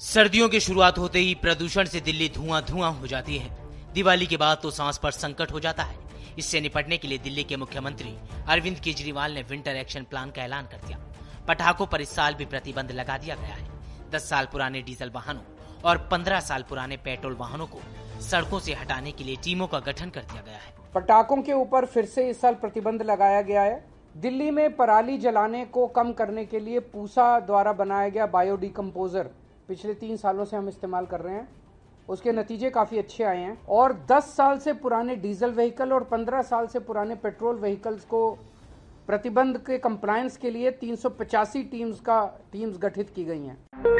सर्दियों की शुरुआत होते ही प्रदूषण से दिल्ली धुआँ धुआँ हो जाती है। दिवाली के बाद तो सांस पर संकट हो जाता है। इससे निपटने के लिए दिल्ली के मुख्यमंत्री अरविंद केजरीवाल ने विंटर एक्शन प्लान का ऐलान कर दिया। पटाखों पर इस साल भी प्रतिबंध लगा दिया गया है। दस साल पुराने डीजल वाहनों और पंद्रह साल पुराने पेट्रोल वाहनों को सड़कों से हटाने के लिए टीमों का गठन कर दिया गया है। पटाखों के ऊपर फिर से इस साल प्रतिबंध लगाया गया है। दिल्ली में पराली जलाने को कम करने के लिए पूसा द्वारा बनाया गया बायोडिकम्पोजर पिछले तीन सालों से हम इस्तेमाल कर रहे हैं। उसके नतीजे काफ़ी अच्छे आए हैं। और 10 साल से पुराने डीजल व्हीकल और 15 साल से पुराने पेट्रोल व्हीकल्स को प्रतिबंध के कंप्लायंस के लिए तीन सौ पचासी टीम्स का टीम्स गठित की गई हैं।